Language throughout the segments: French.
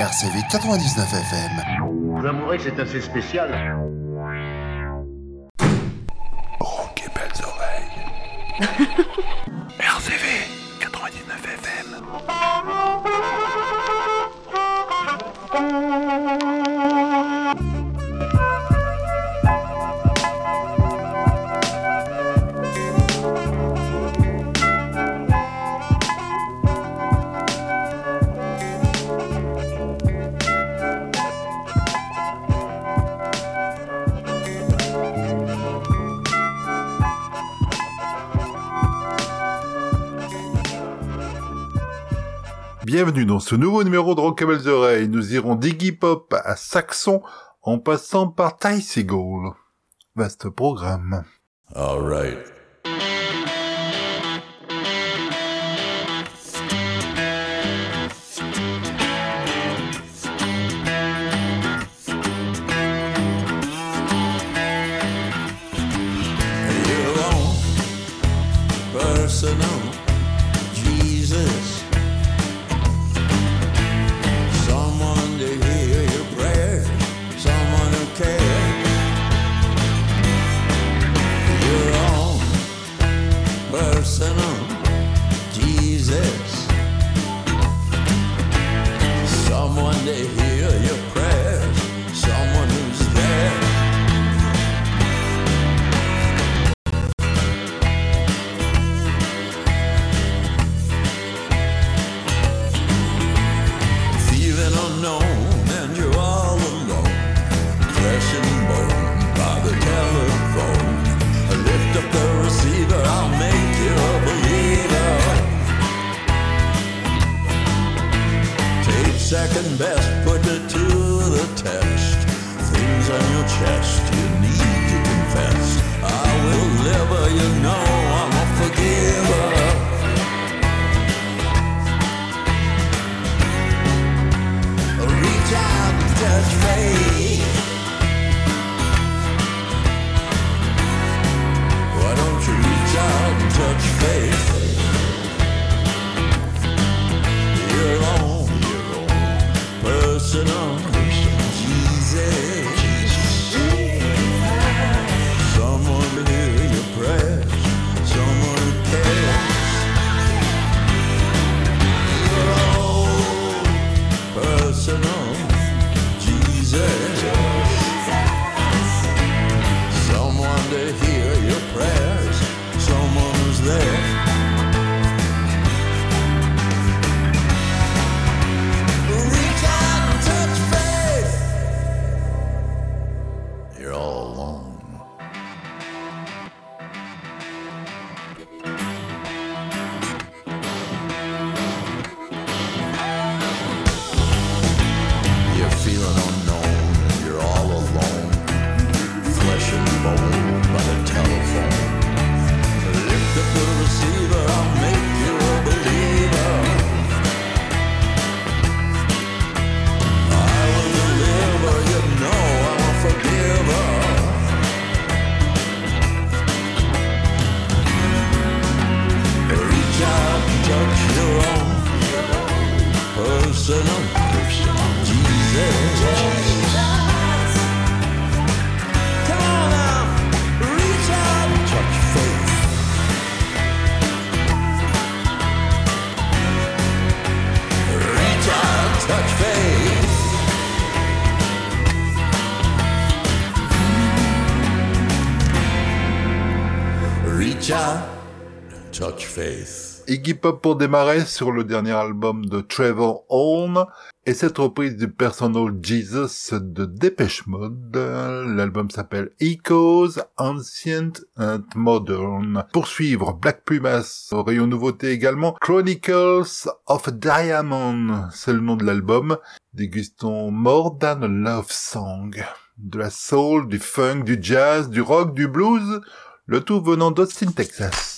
RCV 99 FM. Vous avouerez que c'est assez spécial. Rock et belles oreilles. Bienvenue dans ce nouveau numéro de Rock et Belles Oreilles. Nous irons d'Iggy Pop à Saxon en passant par Ty. Vaste programme. All right. Iggy Pop pour démarrer sur le dernier album de Trevor Horn et cette reprise du Personal Jesus de Dépêche Mode. L'album s'appelle Echoes, Ancient and Modern. Poursuivre Black Pumas, au rayon nouveauté également, Chronicles of Diamond, c'est le nom de l'album. Dégustons More Than a Love Song. De la soul, du funk, du jazz, du rock, du blues, le tout venant d'Austin, Texas.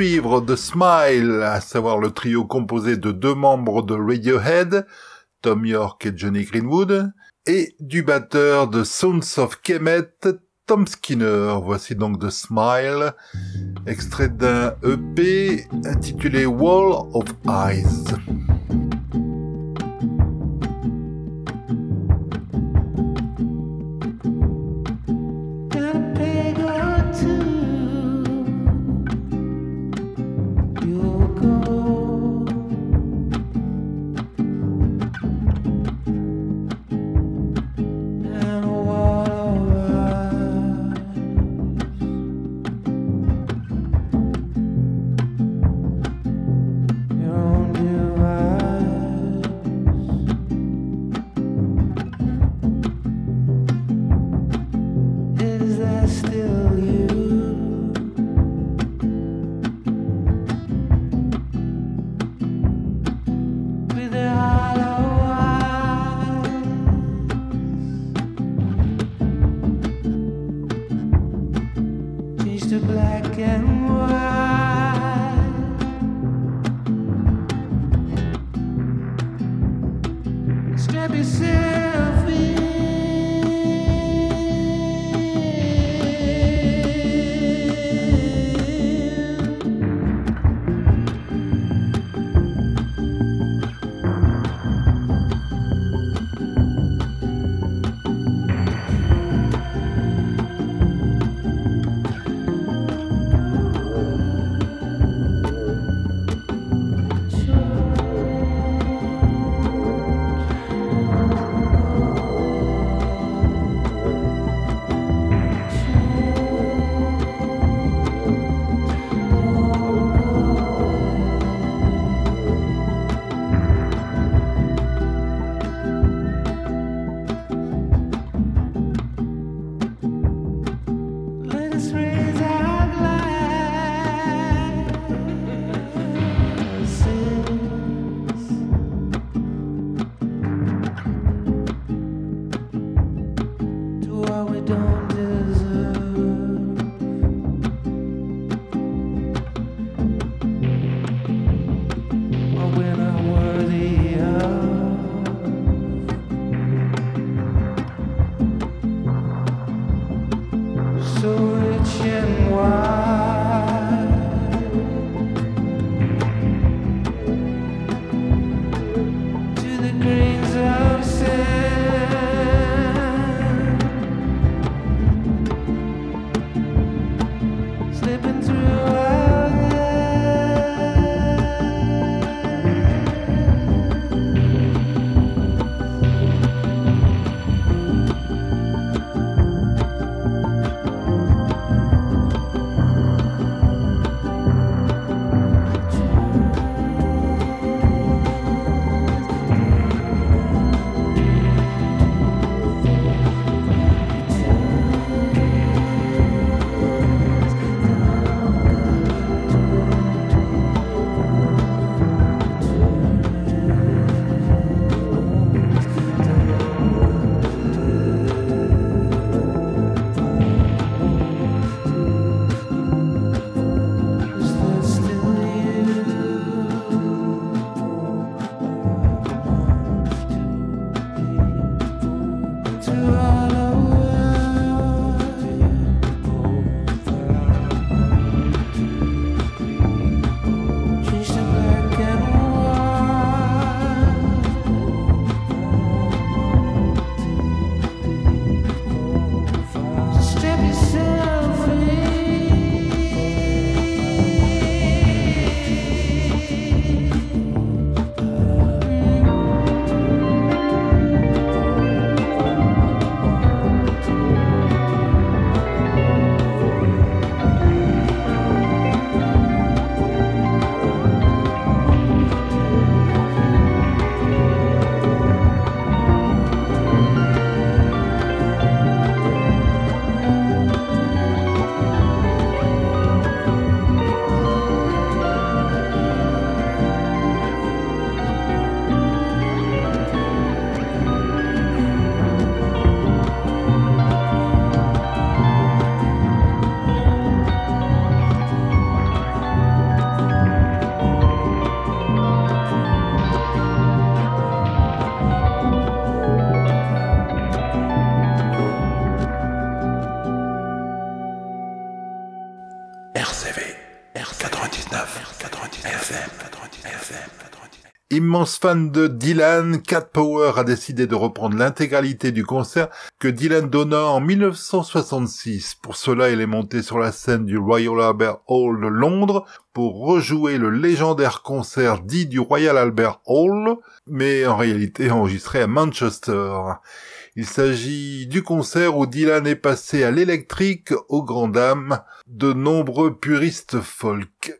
suivre The Smile, à savoir le trio composé de deux membres de Radiohead, Tom York et Johnny Greenwood, et du batteur de Sons of Kemet, Tom Skinner. Voici donc The Smile, extrait d'un EP intitulé Wall of Eyes. Immense fan de Dylan, Cat Power a décidé de reprendre l'intégralité du concert que Dylan donna en 1966. Pour cela, il est monté sur la scène du Royal Albert Hall de Londres pour rejouer le légendaire concert dit du Royal Albert Hall, mais en réalité enregistré à Manchester. Il s'agit du concert où Dylan est passé à l'électrique aux grandes dames de nombreux puristes folk.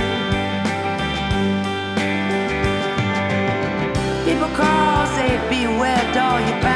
People cause, they beware, doll, you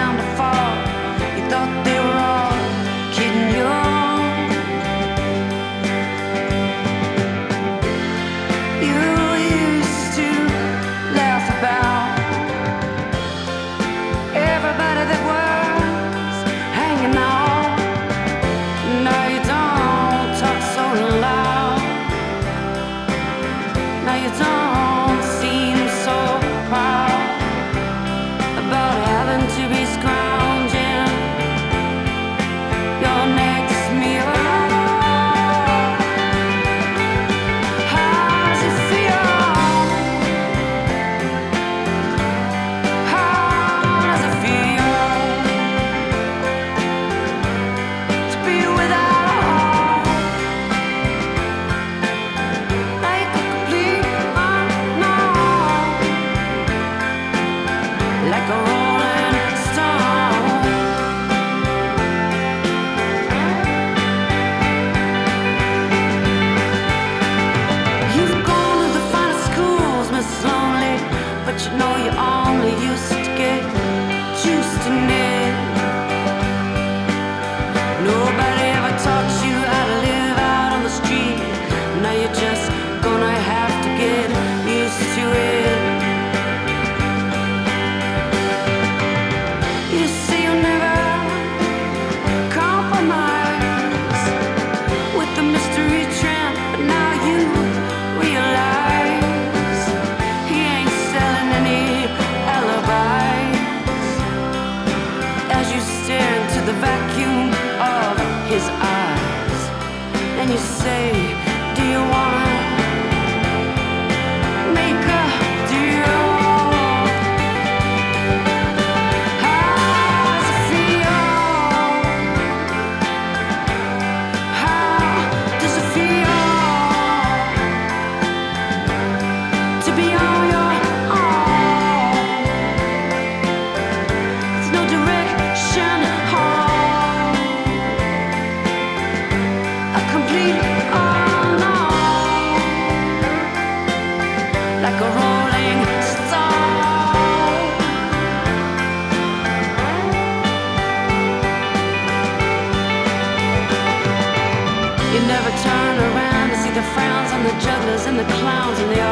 but you know you only used to get used to it. Clowns, and they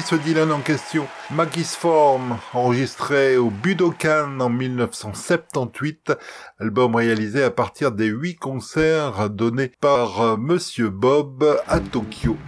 Ce Dylan en question. Maggie's Form, enregistré au Budokan en 1978, album réalisé à partir des huit concerts donnés par euh, Monsieur Bob à Tokyo.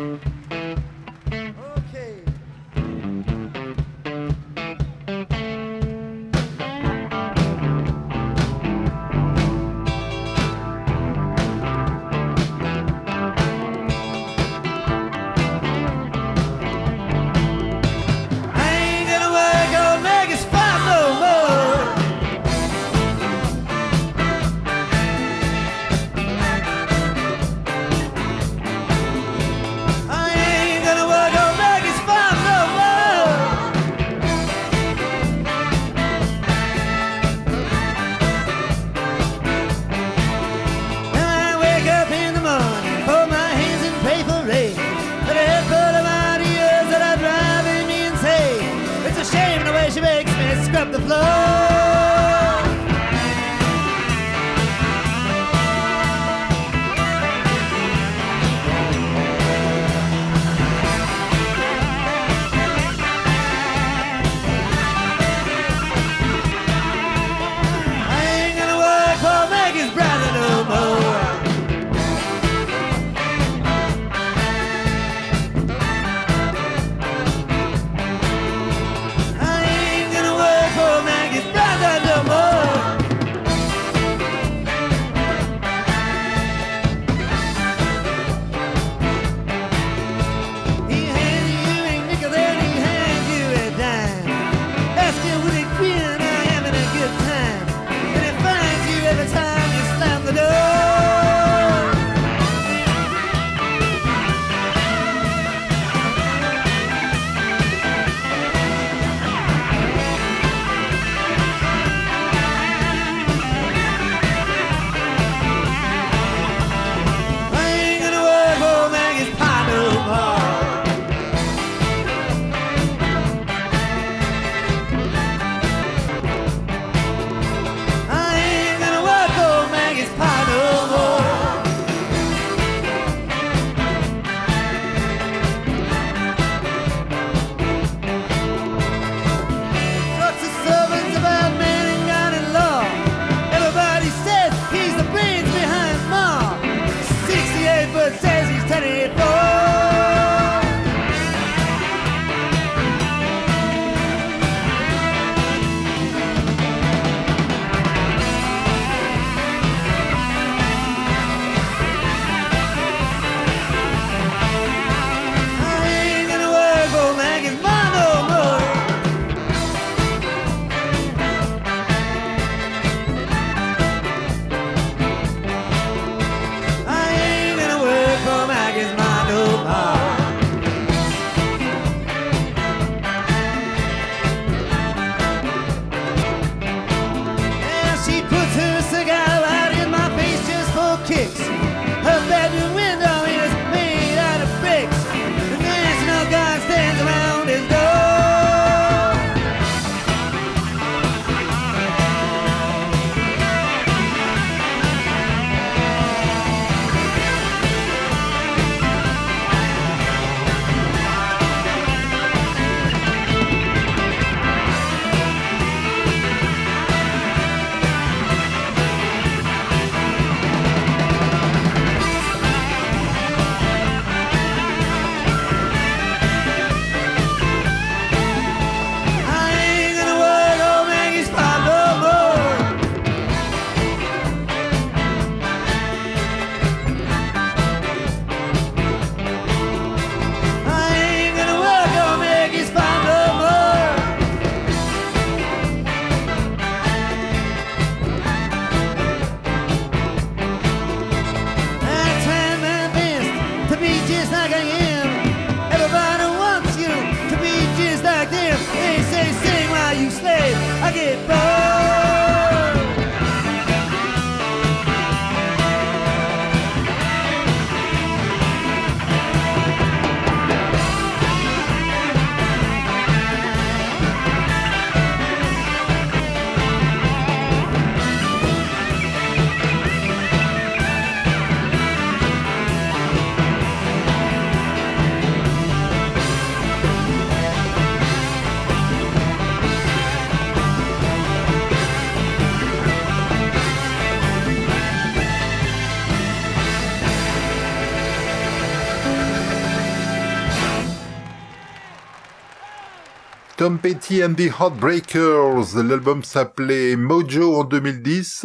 Tom Petty and the Heartbreakers. L'album s'appelait Mojo en 2010.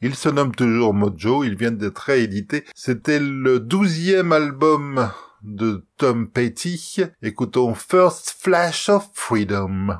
Il se nomme toujours Mojo, il vient d'être réédité. C'était le douzième album de Tom Petty. Écoutons First Flash of Freedom.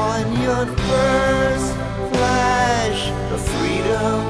on your first flash of freedom.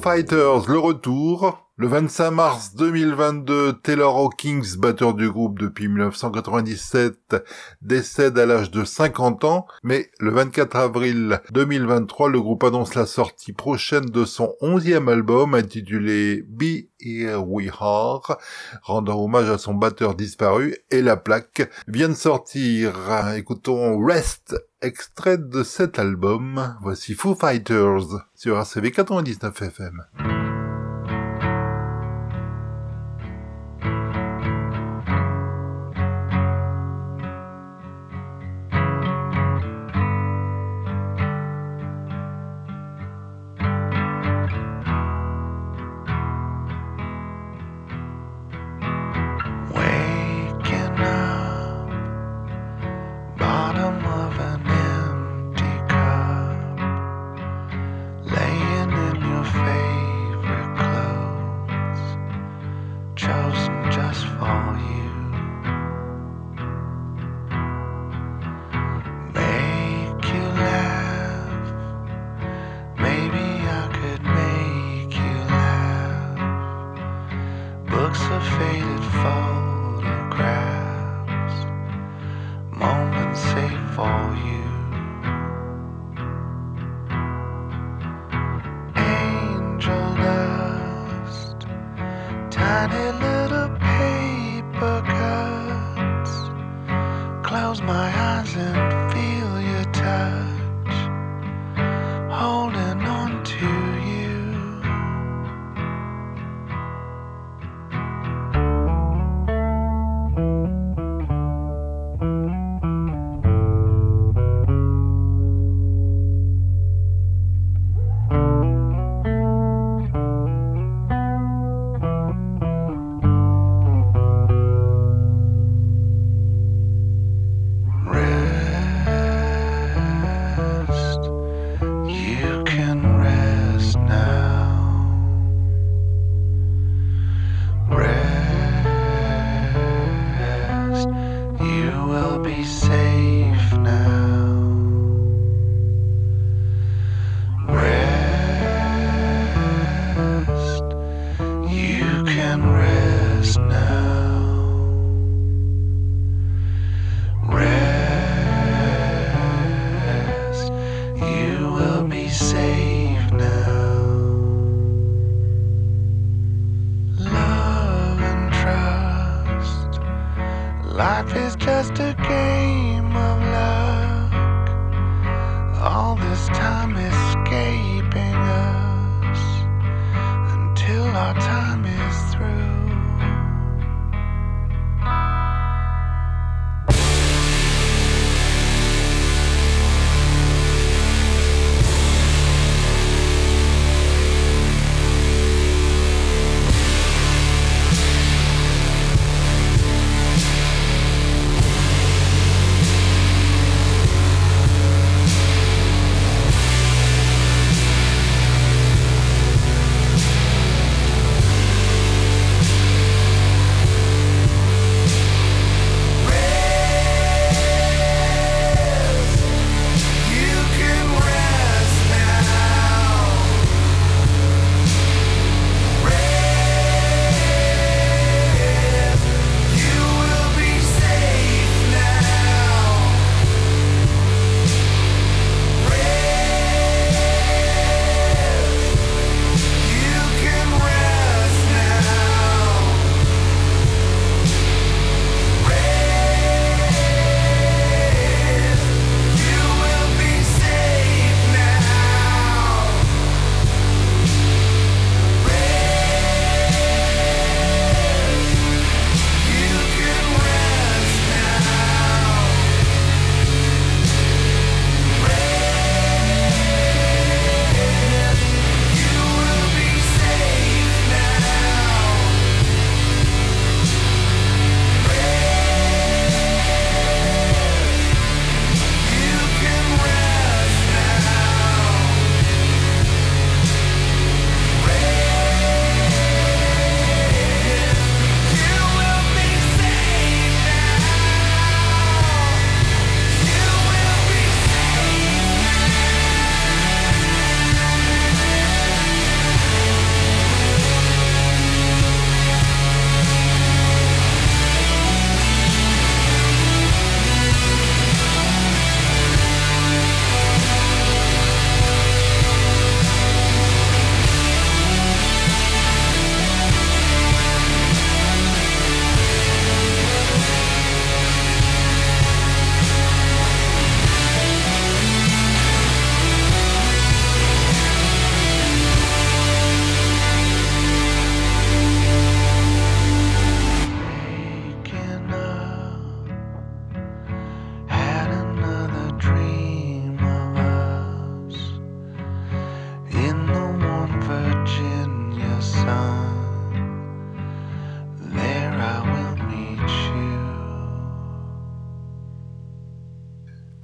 Fighters, le retour. Le 25 mars 2022, Taylor Hawkins, batteur du groupe depuis 1997, décède à l'âge de 50 ans, mais le 24 avril 2023, le groupe annonce la sortie prochaine de son onzième album intitulé Be Here We Are, rendant hommage à son batteur disparu, et la plaque vient de sortir. Écoutons Rest, extrait de cet album. Voici Foo Fighters sur ACV 99 FM.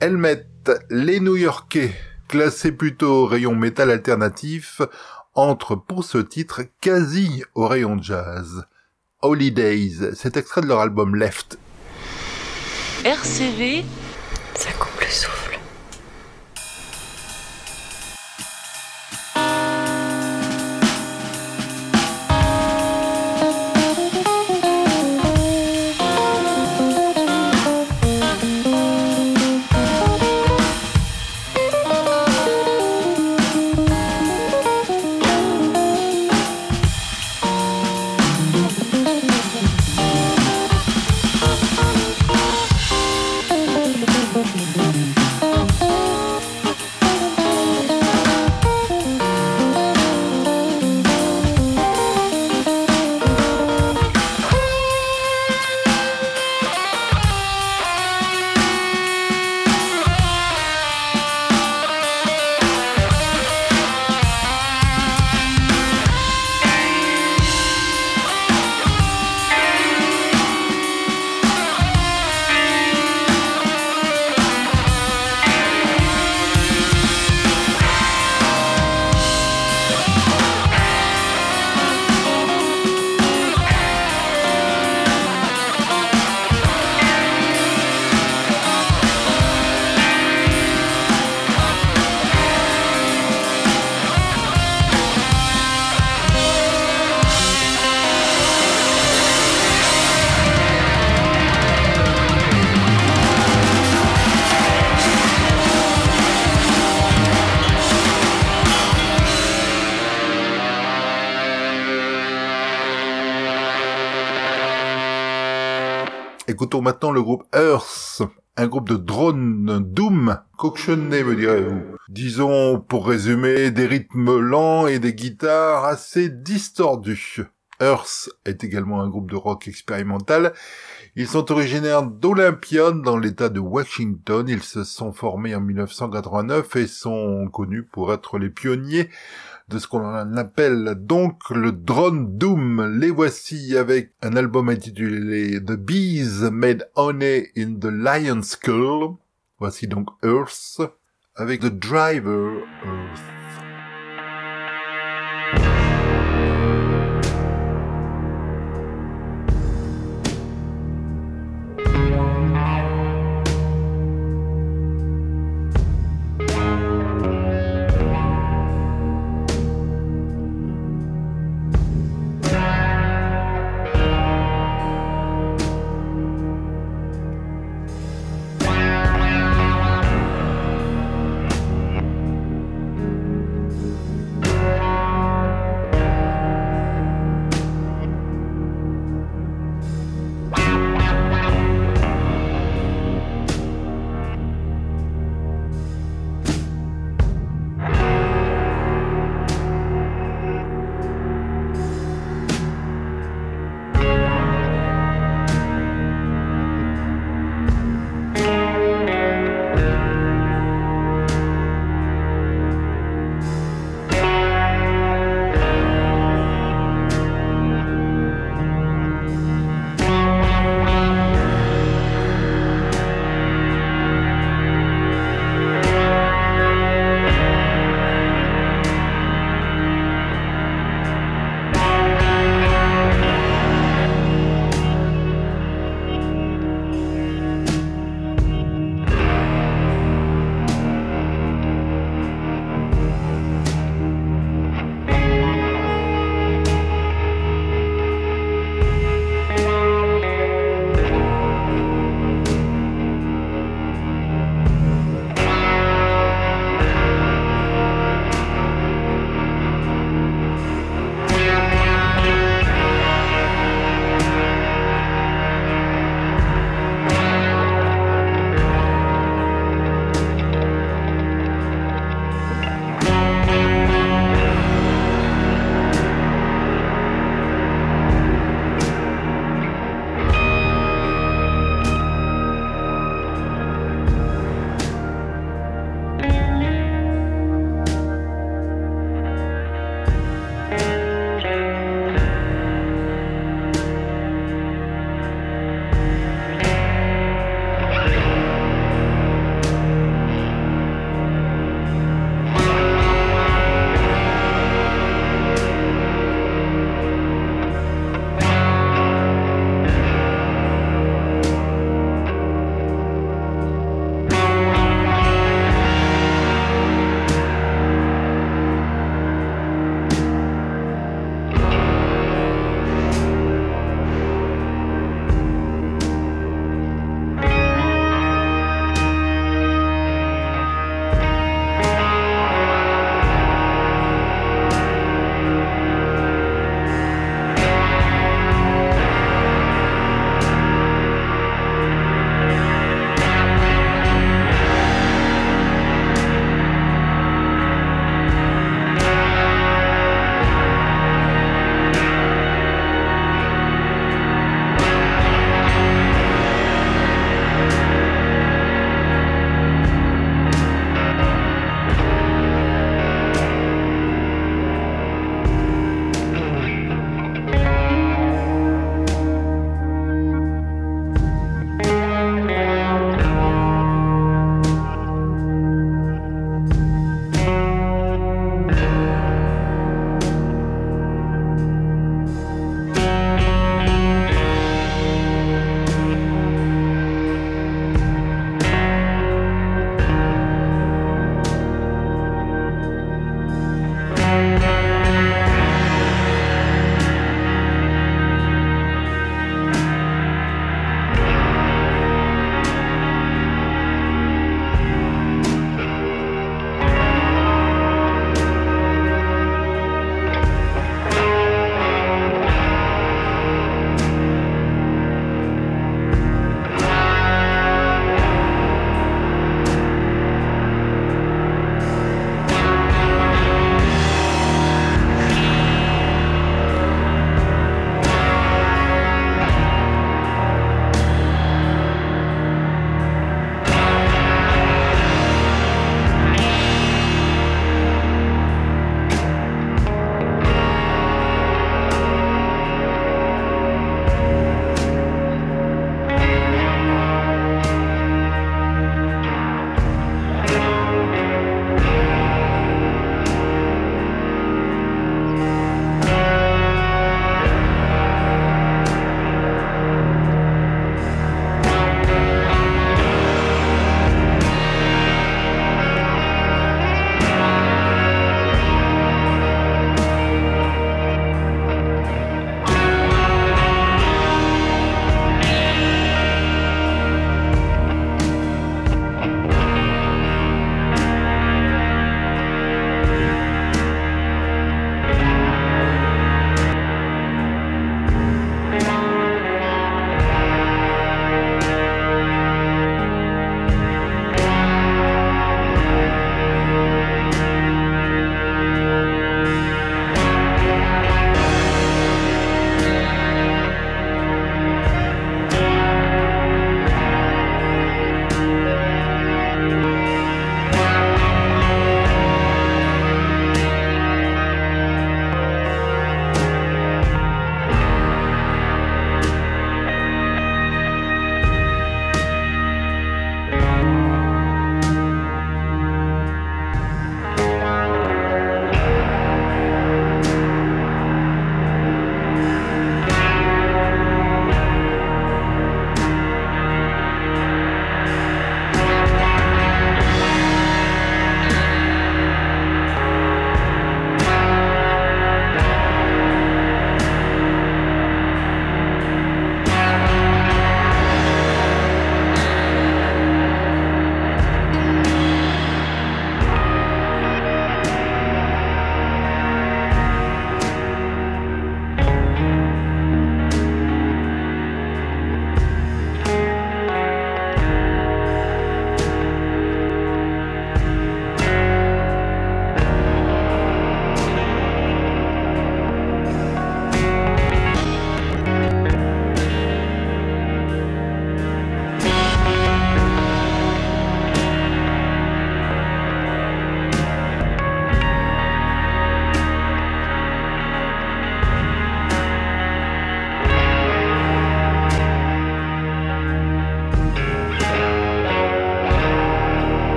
Helmet, les New-Yorkais, classés plutôt au rayon métal alternatif, entrent pour ce titre quasi au rayon jazz. Holidays, c'est extrait de leur album Left. RCV, ça coupe le souffle. Écoutons maintenant le groupe Earth, un groupe de drone doom, cautionné me direz-vous. Disons, pour résumer, des rythmes lents et des guitares assez distordus. Earth est également un groupe de rock expérimental. Ils sont originaires d'Olympion dans l'état de Washington. Ils se sont formés en 1989 et sont connus pour être les pionniers de ce qu'on appelle donc le drone doom. Les voici avec un album intitulé The Bees Made Honey in the Lion's Skull. Voici donc Earth avec The Driver Earth.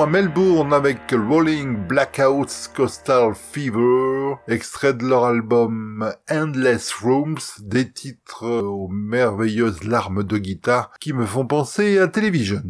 à Melbourne avec Rolling Blackouts Coastal Fever, extrait de leur album Endless Rooms, des titres aux merveilleuses larmes de guitare qui me font penser à Television.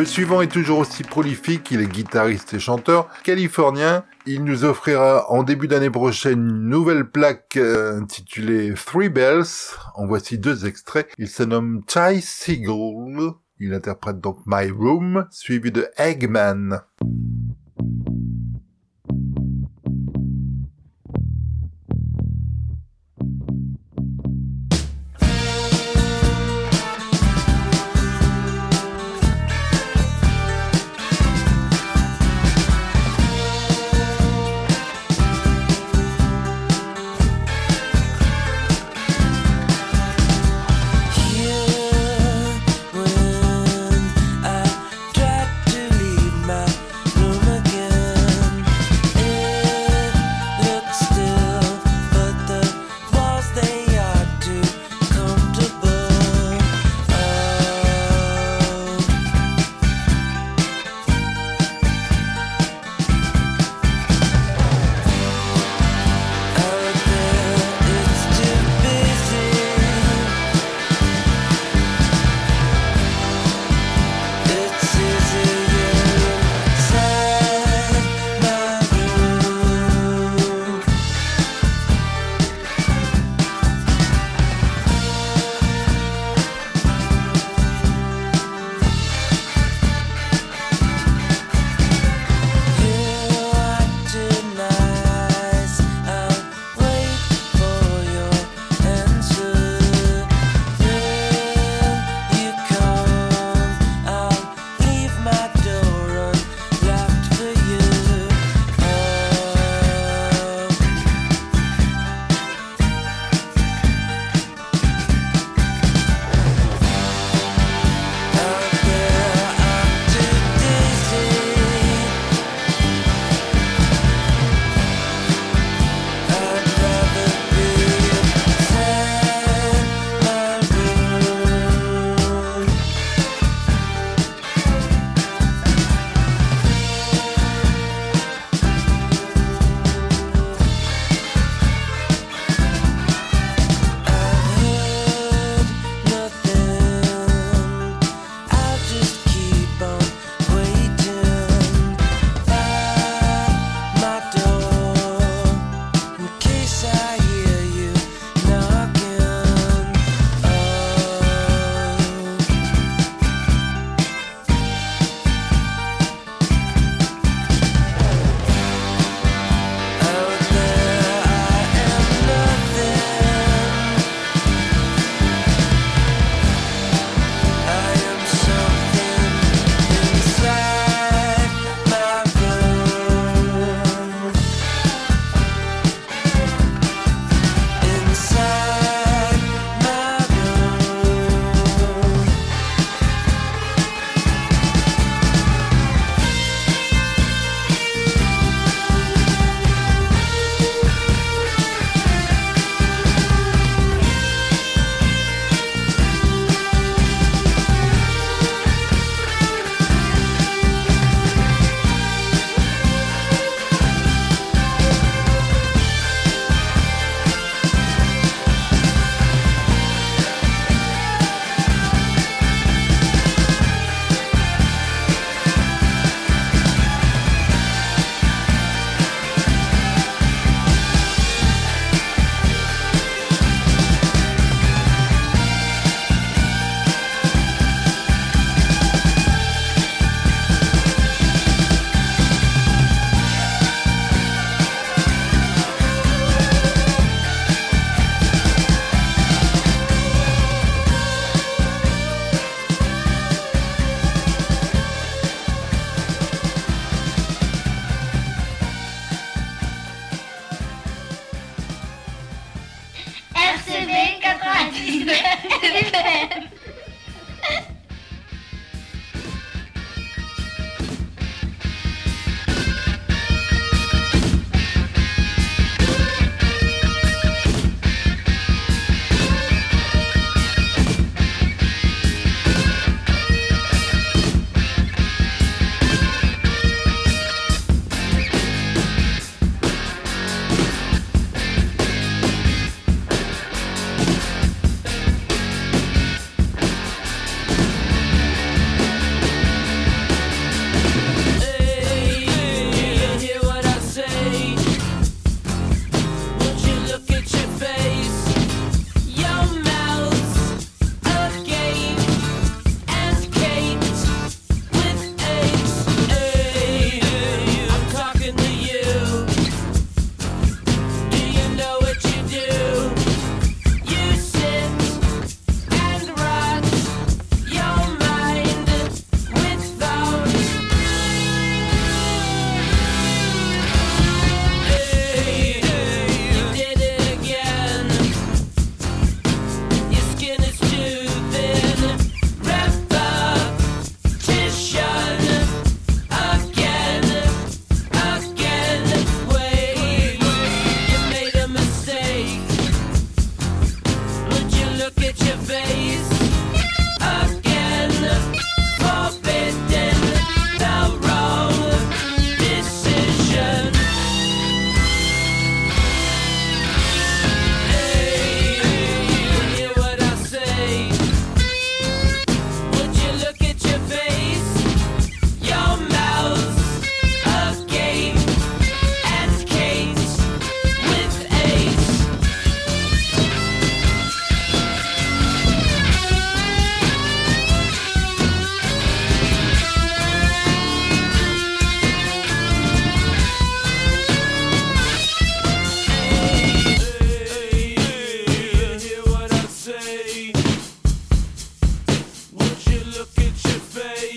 Le suivant est toujours aussi prolifique, il est guitariste et chanteur californien. Il nous offrira en début d'année prochaine une nouvelle plaque euh, intitulée Three Bells. En voici deux extraits. Il se nomme Chai Seagull. Il interprète donc My Room, suivi de Eggman.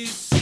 Peace.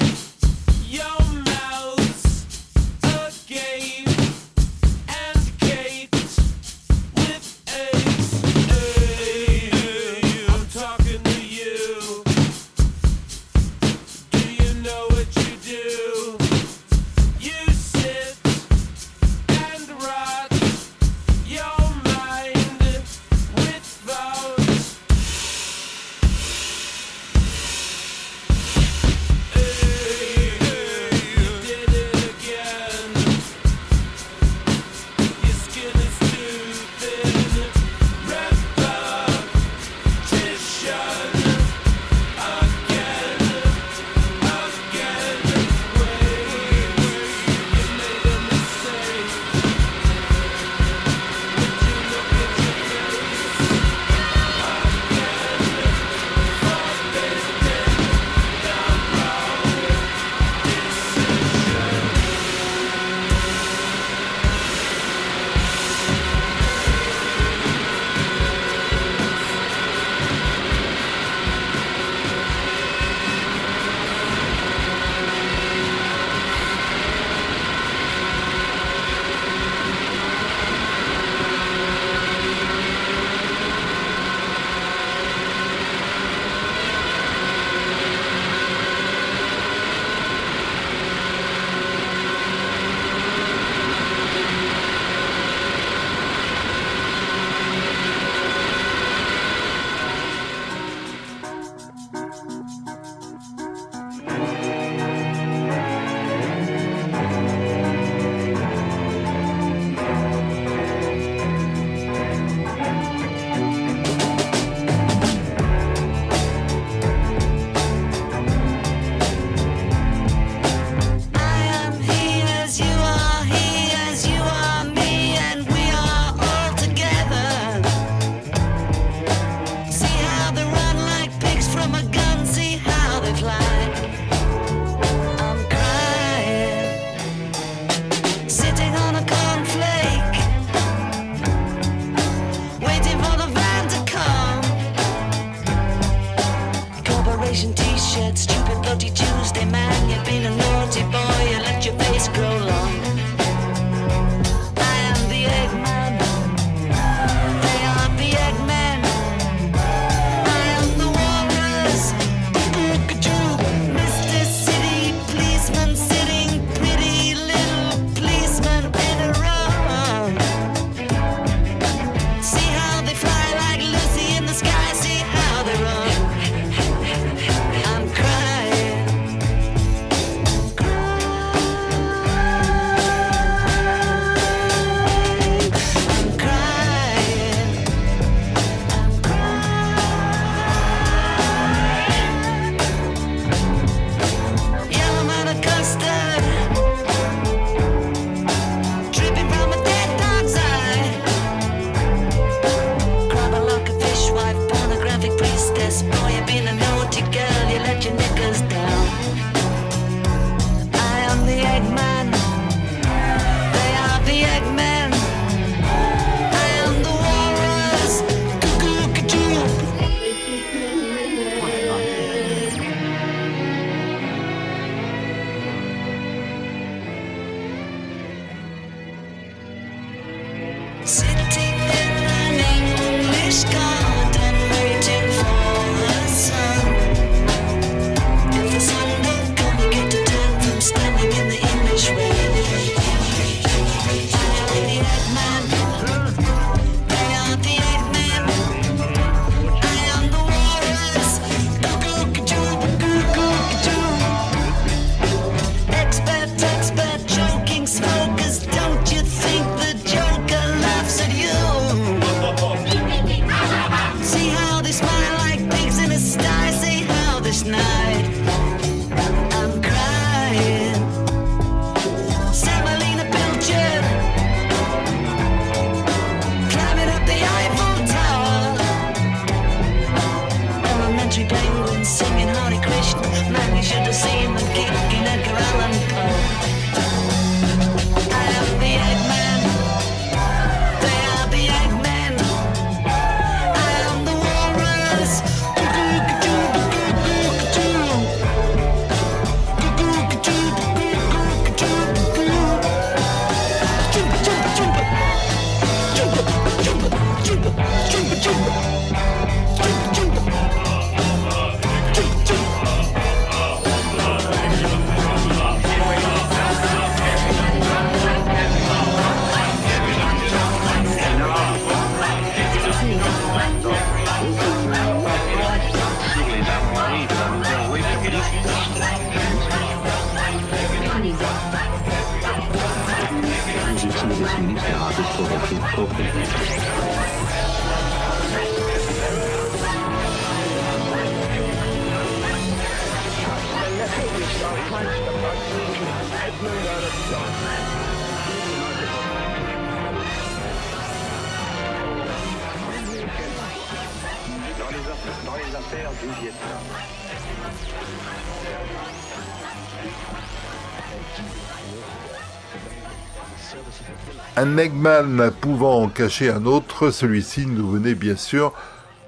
Un Eggman pouvant en cacher un autre, celui-ci nous venait bien sûr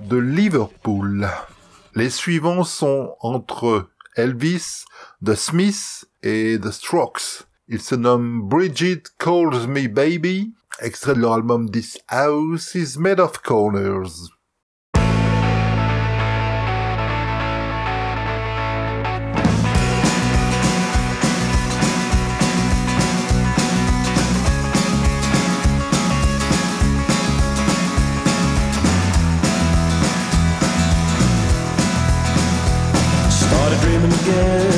de Liverpool. Les suivants sont entre Elvis, The Smiths et The Strokes. Il se nomme Bridget Calls Me Baby, extrait de leur album This House is Made of Corners. again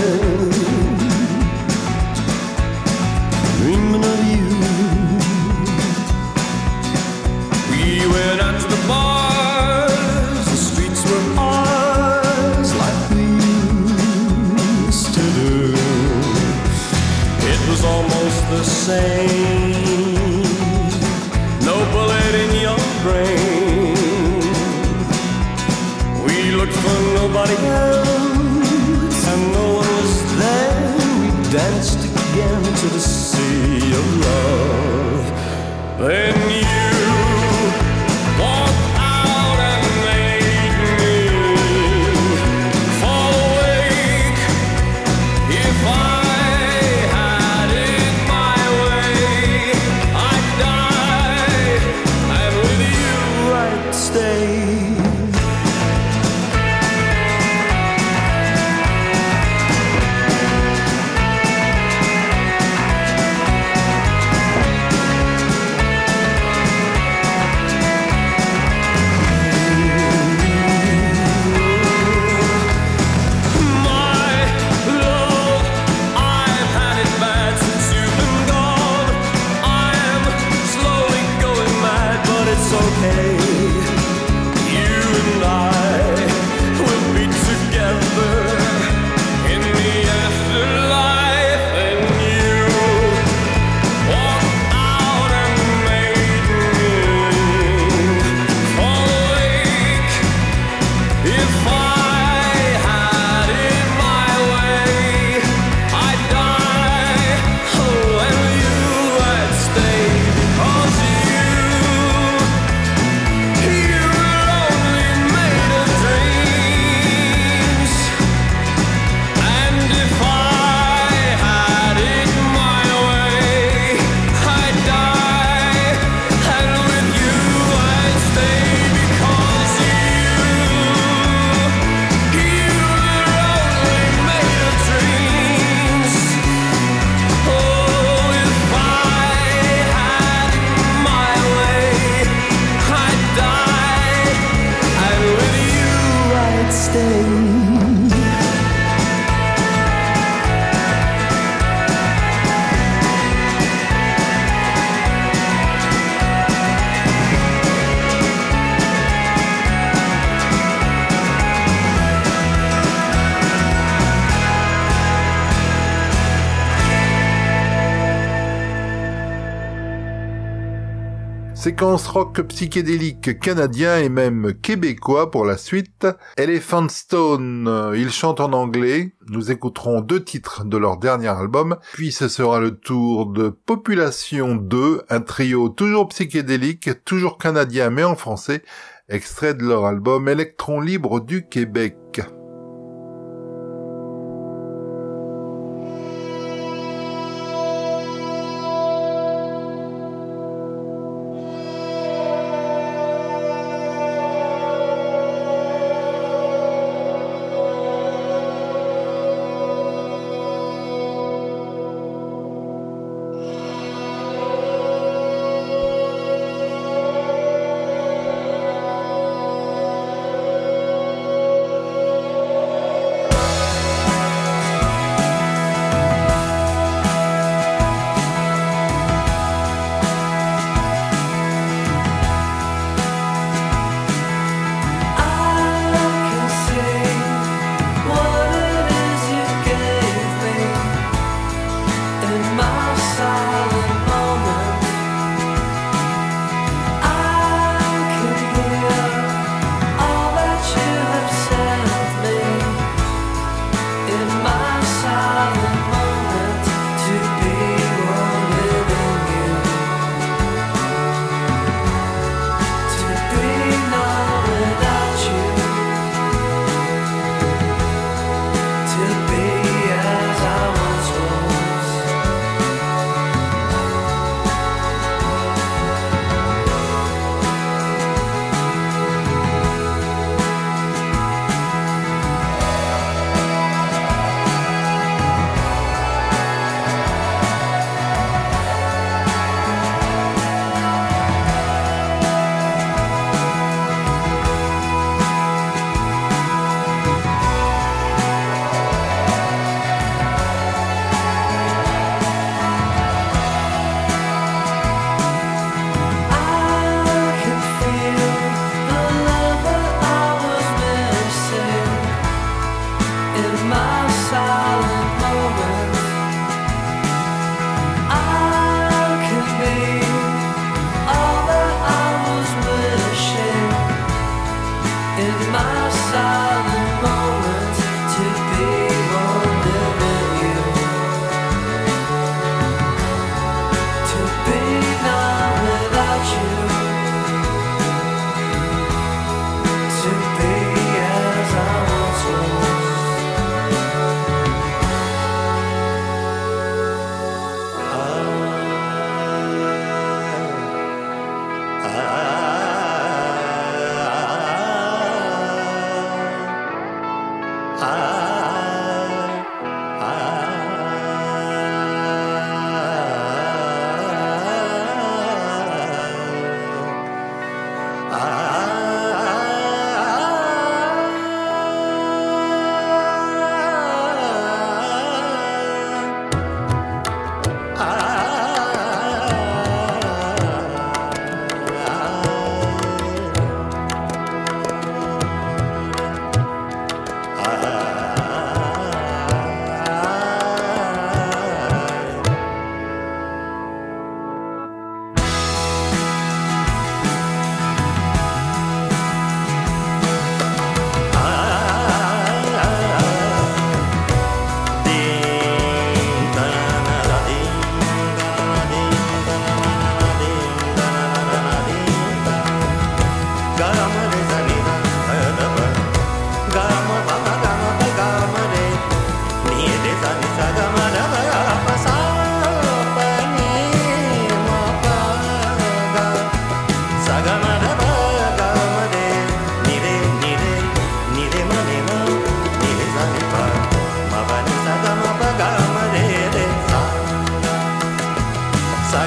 Rock psychédélique canadien et même québécois pour la suite. Elephant Stone, euh, ils chantent en anglais. Nous écouterons deux titres de leur dernier album. Puis ce sera le tour de Population 2, un trio toujours psychédélique, toujours canadien mais en français, extrait de leur album Électron libre du Québec.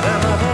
da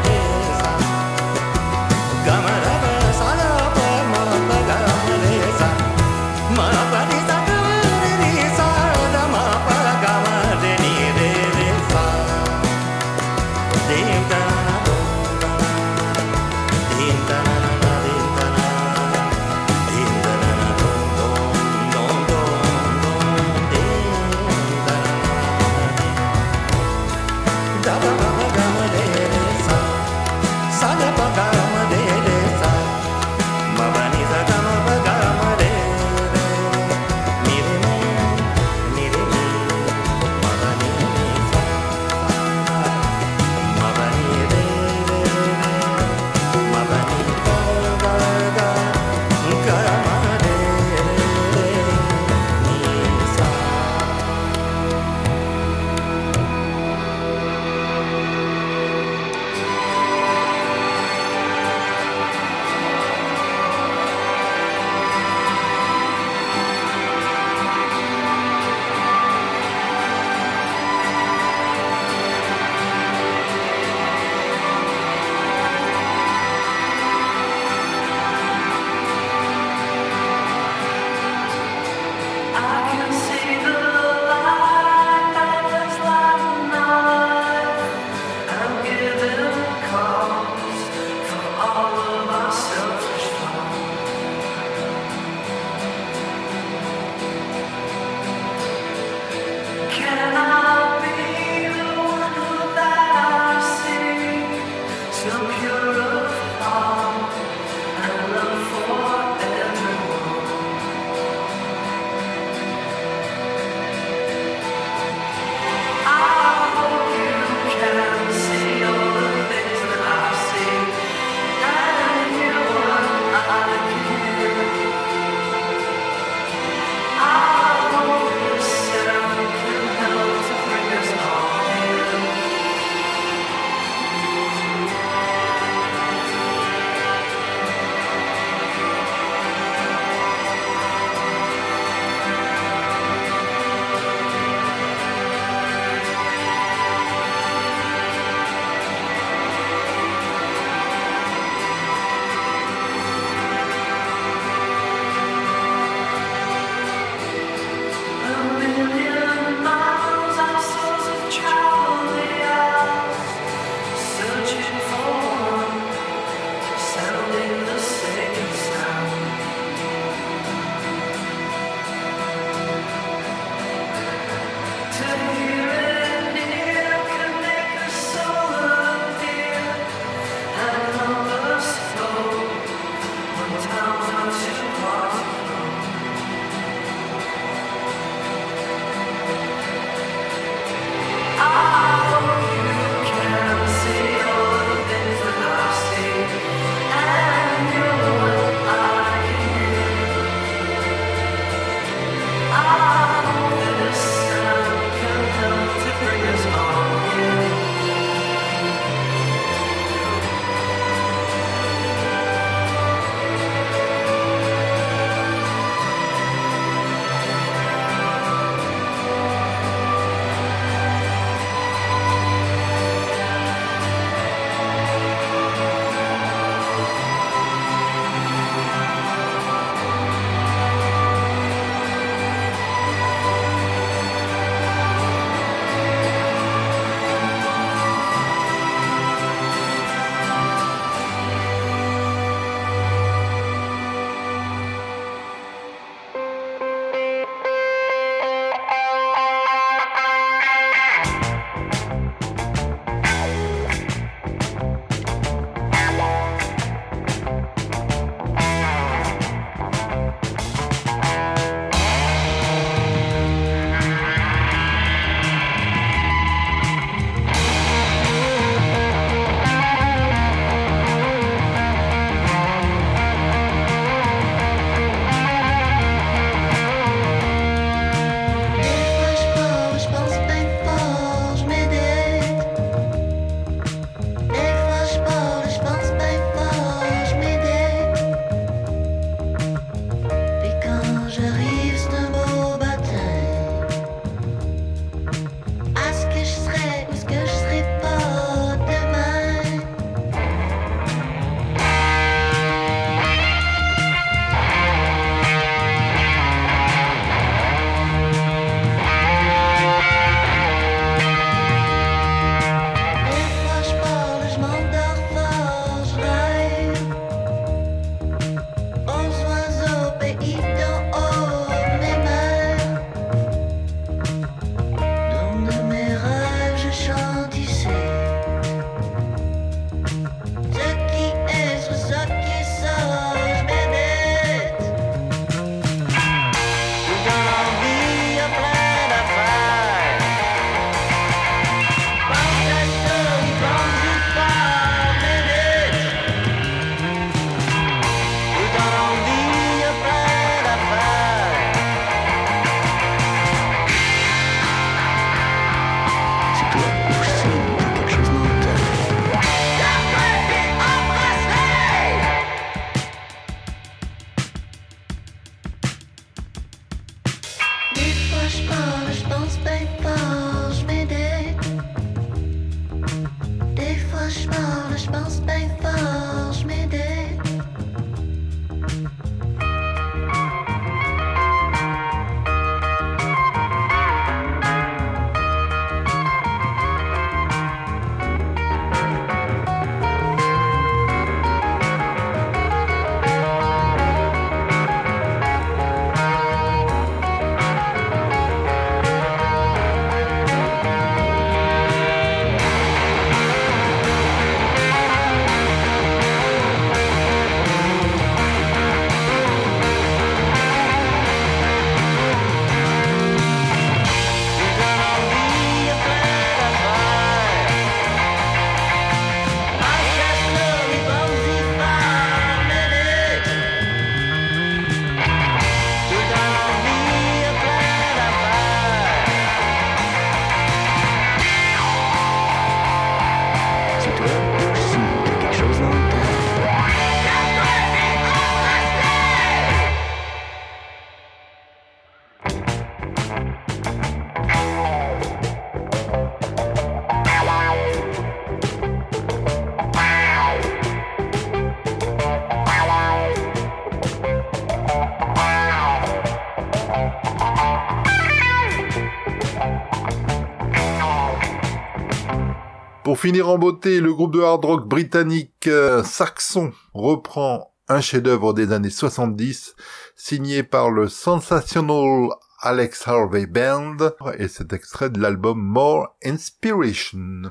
finir en beauté, le groupe de hard rock britannique euh, Saxon reprend un chef-d'œuvre des années 70 signé par le sensational Alex Harvey Band et cet extrait de l'album More Inspiration.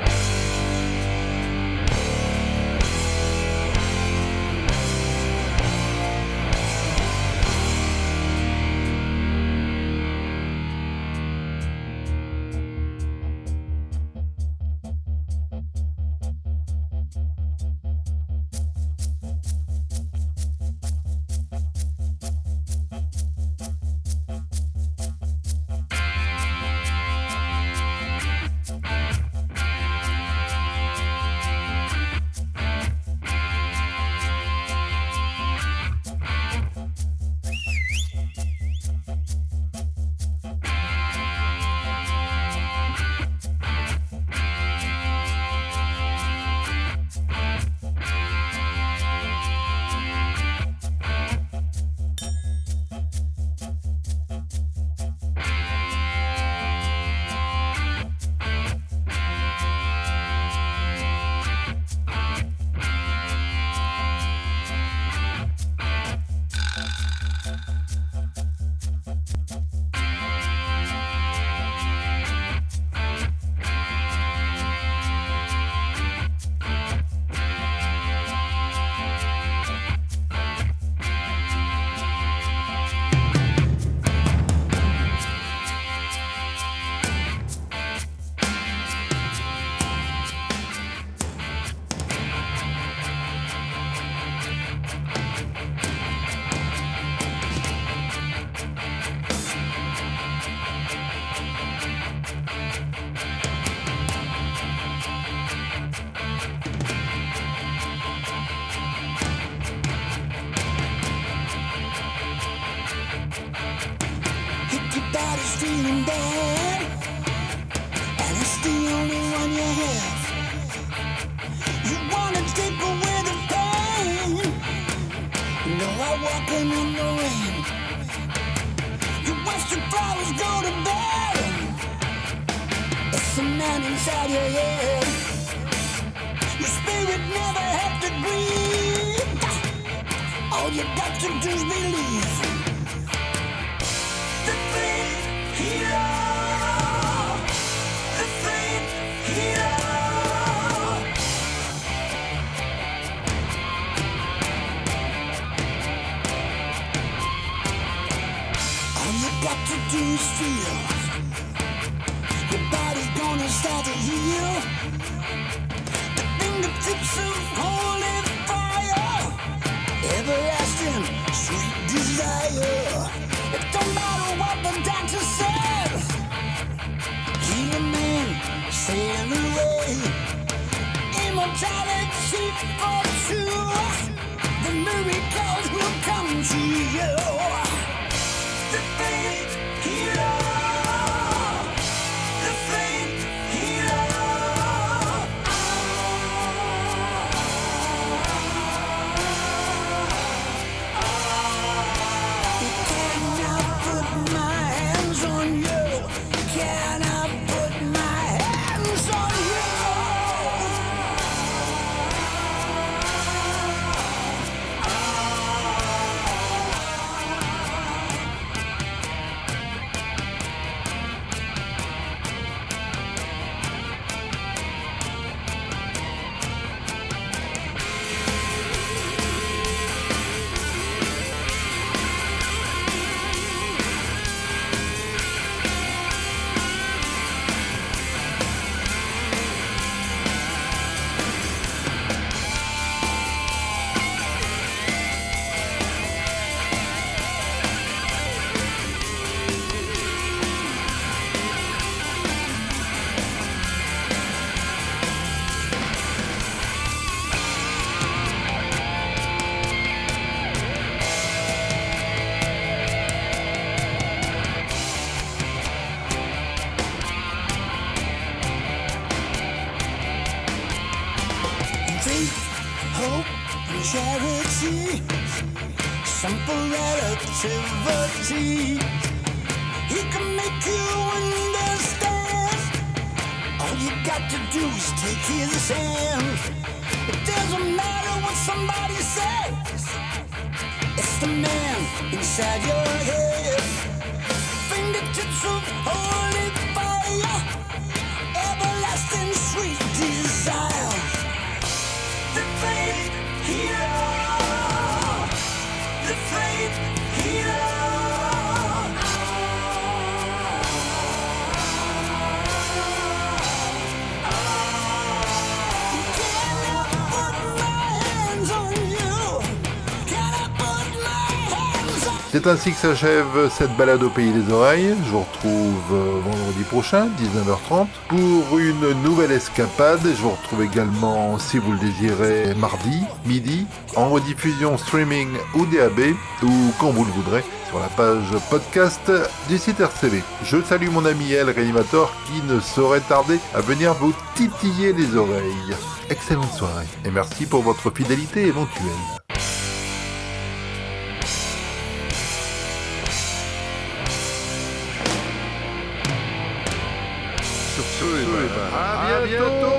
C'est ainsi que s'achève cette balade au pays des oreilles. Je vous retrouve euh, vendredi prochain, 19h30, pour une nouvelle escapade. Je vous retrouve également, si vous le désirez, mardi, midi, en rediffusion streaming ou DAB, ou quand vous le voudrez, sur la page podcast du site RCV. Je salue mon ami El Réanimator qui ne saurait tarder à venir vous titiller les oreilles. Excellente soirée et merci pour votre fidélité éventuelle. Sur